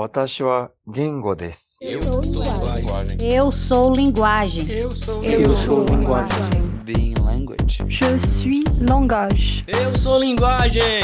私は言語です。 Eu sou linguagem. Eu sou linguagem. Eu sou Eu sou linguagem. Being language. Je suis langage. Eu sou linguagem.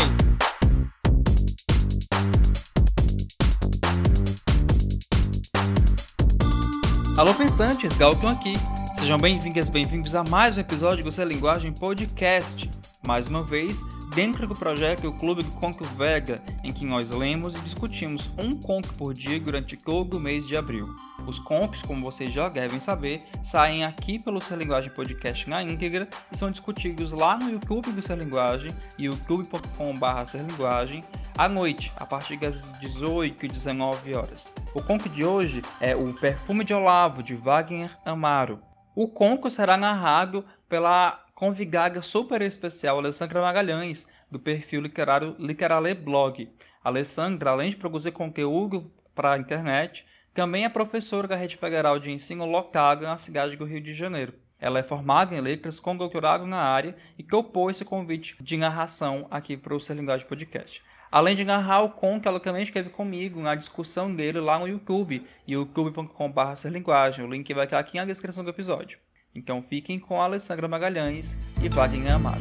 Alô pensantes, Galton aqui. Sejam bem-vindas, bem-vindos a mais um episódio do Você Linguagem Podcast. Mais uma vez, dentro do projeto O Clube do Conco Vega, em que nós lemos e discutimos um conto por dia durante todo o mês de abril. Os contos, como vocês já devem saber, saem aqui pelo Ser Linguagem Podcast na íntegra e são discutidos lá no YouTube do Ser Linguagem, youtube.com.br serlinguagem, à noite, a partir das 18 e 19 horas. O conto de hoje é O Perfume de Olavo, de Wagner Amaro. O conto será narrado pela convidada super especial Alessandra Magalhães, do perfil literário Literale Blog. Alessandra, além de produzir conteúdo para a internet, também é professora da Rede Federal de Ensino local na cidade do Rio de Janeiro. Ela é formada em letras com doutorado na área e topou esse convite de narração aqui para o Ser Linguagem Podcast. Além de narrar o conto, ela também esteve comigo na discussão dele lá no YouTube, youtube.com.br. O link vai estar aqui na descrição do episódio. Então fiquem com Alessandra Magalhães e Wagner Amaro.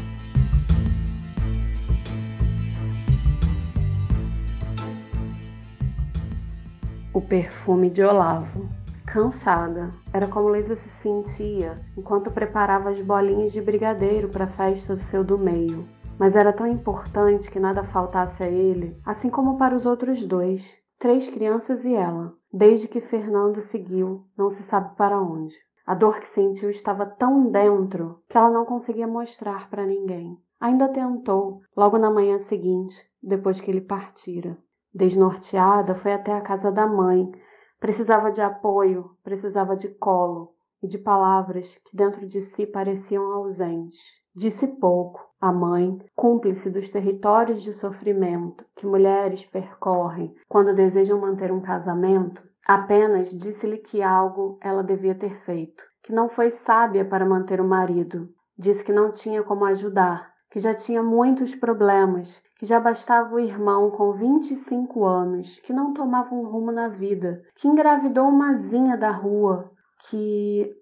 O perfume de Olavo. Cansada, era como Luísa se sentia enquanto preparava as bolinhas de brigadeiro para a festa do seu do meio. Mas era tão importante que nada faltasse a ele, assim como para os outros dois, três crianças e ela, desde que Fernando seguiu, não se sabe para onde. A dor que sentiu estava tão dentro que ela não conseguia mostrar para ninguém. Ainda tentou, logo na manhã seguinte, depois que ele partira. Desnorteada, foi até a casa da mãe. Precisava de apoio, precisava de colo e de palavras que dentro de si pareciam ausentes. Disse pouco. A mãe, cúmplice dos territórios de sofrimento que mulheres percorrem quando desejam manter um casamento, apenas disse-lhe que algo ela devia ter feito, que não foi sábia para manter o marido. Disse que não tinha como ajudar, que já tinha muitos problemas, que já bastava o irmão com 25 anos, que não tomava um rumo na vida, que engravidou uma zinha da rua, que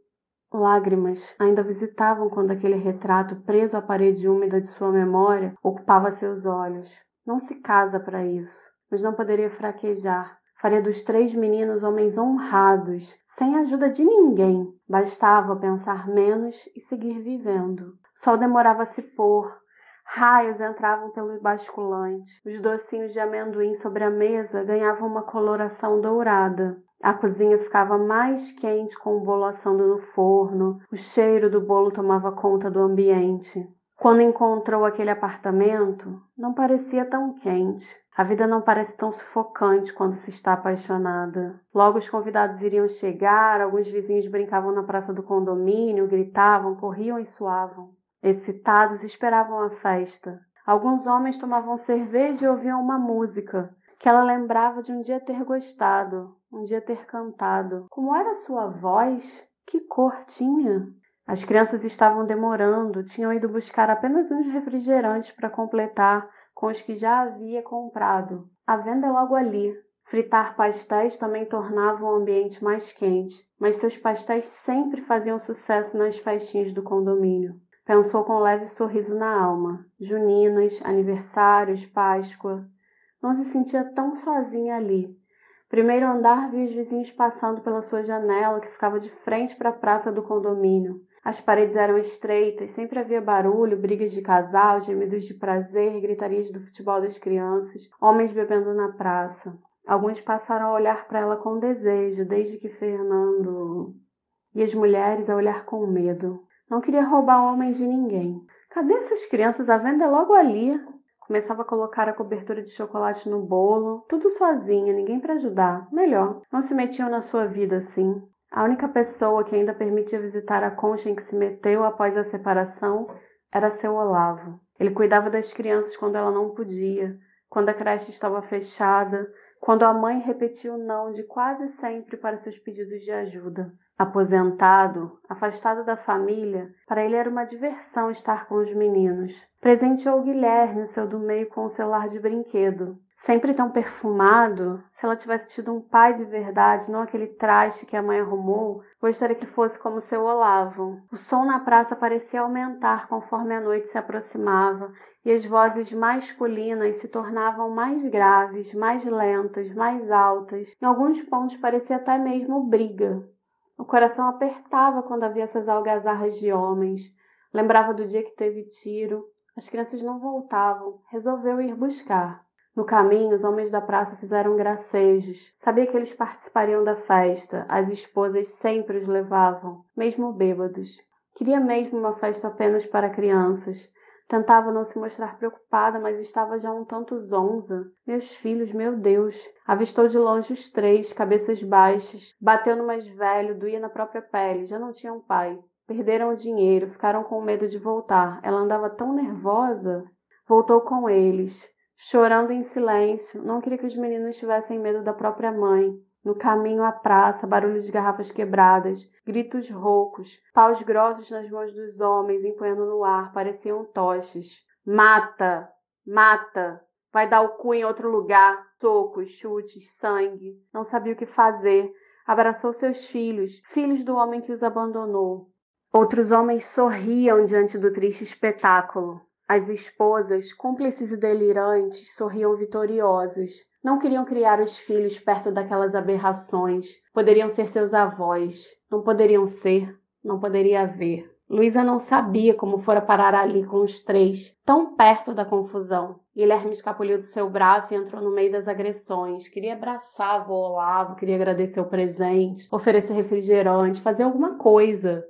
lágrimas ainda visitavam quando aquele retrato preso à parede úmida de sua memória ocupava seus olhos. Não se casa para isso, mas não poderia fraquejar. Faria dos três meninos homens honrados, sem a ajuda de ninguém. Bastava pensar menos e seguir vivendo. Sol demorava a se pôr, Raios entravam pelo basculante. Os docinhos de amendoim sobre a mesa ganhavam uma coloração dourada. A cozinha ficava mais quente com o bolo assando no forno. O cheiro do bolo tomava conta do ambiente. Quando encontrou aquele apartamento, não parecia tão quente. A vida não parece tão sufocante quando se está apaixonada. Logo os convidados iriam chegar, alguns vizinhos brincavam na praça do condomínio, gritavam, corriam e suavam. Excitados, esperavam a festa. Alguns homens tomavam cerveja e ouviam uma música que ela lembrava de um dia ter gostado, um dia ter cantado. Como era sua voz? Que cor tinha? As crianças estavam demorando, tinham ido buscar apenas uns refrigerantes para completar com os que já havia comprado. A venda logo ali. Fritar pastéis também tornava o ambiente mais quente, mas seus pastéis sempre faziam sucesso nas festinhas do condomínio. Pensou com um leve sorriso na alma. Juninas, aniversários, Páscoa. Não se sentia tão sozinha ali. Primeiro andar via os vizinhos passando pela sua janela, que ficava de frente para a praça do condomínio. As paredes eram estreitas, sempre havia barulho, brigas de casal, gemidos de prazer, gritarias do futebol das crianças, homens bebendo na praça. Alguns passaram a olhar para ela com desejo, desde que Fernando. E as mulheres a olhar com medo. Não queria roubar o homem de ninguém. Cadê essas crianças? A venda é logo ali. Começava a colocar a cobertura de chocolate no bolo, tudo sozinha, ninguém para ajudar. Melhor, não se metiam na sua vida assim. A única pessoa que ainda permitia visitar a concha em que se meteu após a separação era seu Olavo. Ele cuidava das crianças quando ela não podia, quando a creche estava fechada, quando a mãe repetia o não de quase sempre para seus pedidos de ajuda. Aposentado, afastado da família, para ele era uma diversão estar com os meninos. Presenteou Guilherme, seu do meio, com um celular de brinquedo. Sempre tão perfumado, se ela tivesse tido um pai de verdade, não aquele traste que a mãe arrumou, gostaria que fosse como seu Olavo. O som na praça parecia aumentar conforme a noite se aproximava e as vozes masculinas se tornavam mais graves, mais lentas, mais altas. Em alguns pontos parecia até mesmo briga. O coração apertava quando havia essas algazarras de homens. Lembrava do dia que teve tiro. As crianças não voltavam. Resolveu ir buscar. No caminho, os homens da praça fizeram gracejos. Sabia que eles participariam da festa. As esposas sempre os levavam, mesmo bêbados. Queria mesmo uma festa apenas para crianças. Tentava não se mostrar preocupada, mas estava já um tanto zonza. Meus filhos, meu Deus! Avistou de longe os três, cabeças baixas. Bateu no mais velho, doía na própria pele. Já não tinham pai. Perderam o dinheiro, ficaram com medo de voltar. Ela andava tão nervosa. Voltou com eles chorando em silêncio. Não queria que os meninos tivessem medo da própria mãe. No caminho à praça, barulho de garrafas quebradas, gritos roucos, paus grossos nas mãos dos homens empunhando no ar, pareciam toches. Mata! Mata! Vai dar o cu em outro lugar. Socos, chutes, sangue. Não sabia o que fazer. Abraçou seus filhos, filhos do homem que os abandonou. Outros homens sorriam diante do triste espetáculo. As esposas, cúmplices e delirantes, sorriam vitoriosas. Não queriam criar os filhos perto daquelas aberrações. Poderiam ser seus avós. Não poderiam ser, não poderia haver. Luísa não sabia como fora parar ali com os três, tão perto da confusão. Guilherme escapuliu do seu braço e entrou no meio das agressões. Queria abraçar o Olavo, queria agradecer o presente, oferecer refrigerante, fazer alguma coisa.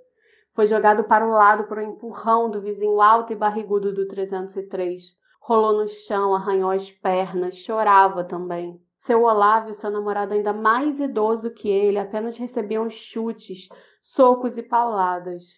Foi jogado para o lado por um empurrão do vizinho alto e barrigudo do 303. Rolou no chão, arranhou as pernas, chorava também. Seu Olavo seu namorado ainda mais idoso que ele apenas recebiam chutes, socos e pauladas.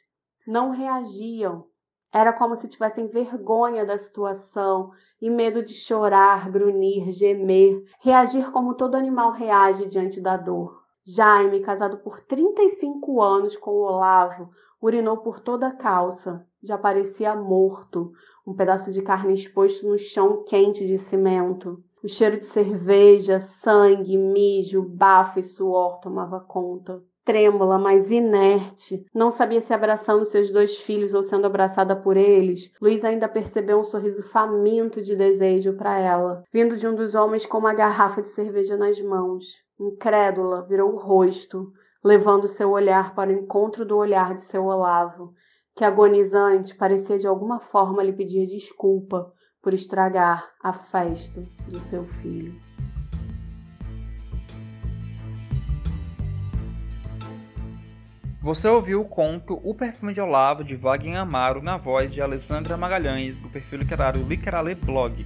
Não reagiam. Era como se tivessem vergonha da situação e medo de chorar, grunhir, gemer, reagir como todo animal reage diante da dor. Jaime, casado por 35 anos com Olavo, urinou por toda a calça. Já parecia morto, um pedaço de carne exposto no chão quente de cimento. O cheiro de cerveja, sangue, mijo, bafo e suor tomava conta. Trêmula, mas inerte, não sabia se abraçando seus dois filhos ou sendo abraçada por eles, Luiz ainda percebeu um sorriso faminto de desejo para ela, vindo de um dos homens com uma garrafa de cerveja nas mãos. Incrédula, virou o rosto, levando seu olhar para o encontro do olhar de seu Olavo, que agonizante parecia de alguma forma lhe pedir desculpa por estragar a festa do seu filho. Você ouviu o conto O Perfume de Olavo de Wagner Amaro na voz de Alessandra Magalhães do perfil literário Licarale Blog.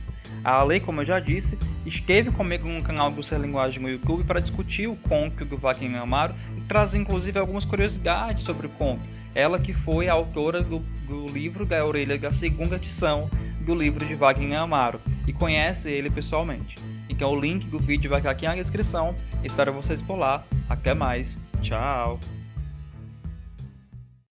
A Ale, como eu já disse, esteve comigo no canal do Ser Linguagem no YouTube para discutir o conto do Wagner Amaro traz inclusive algumas curiosidades sobre o conto. Ela que foi a autora do, do livro da Orelha da segunda edição do livro de Wagner Amaro e conhece ele pessoalmente. Então o link do vídeo vai estar aqui na descrição. Espero vocês por lá. Até mais. Tchau.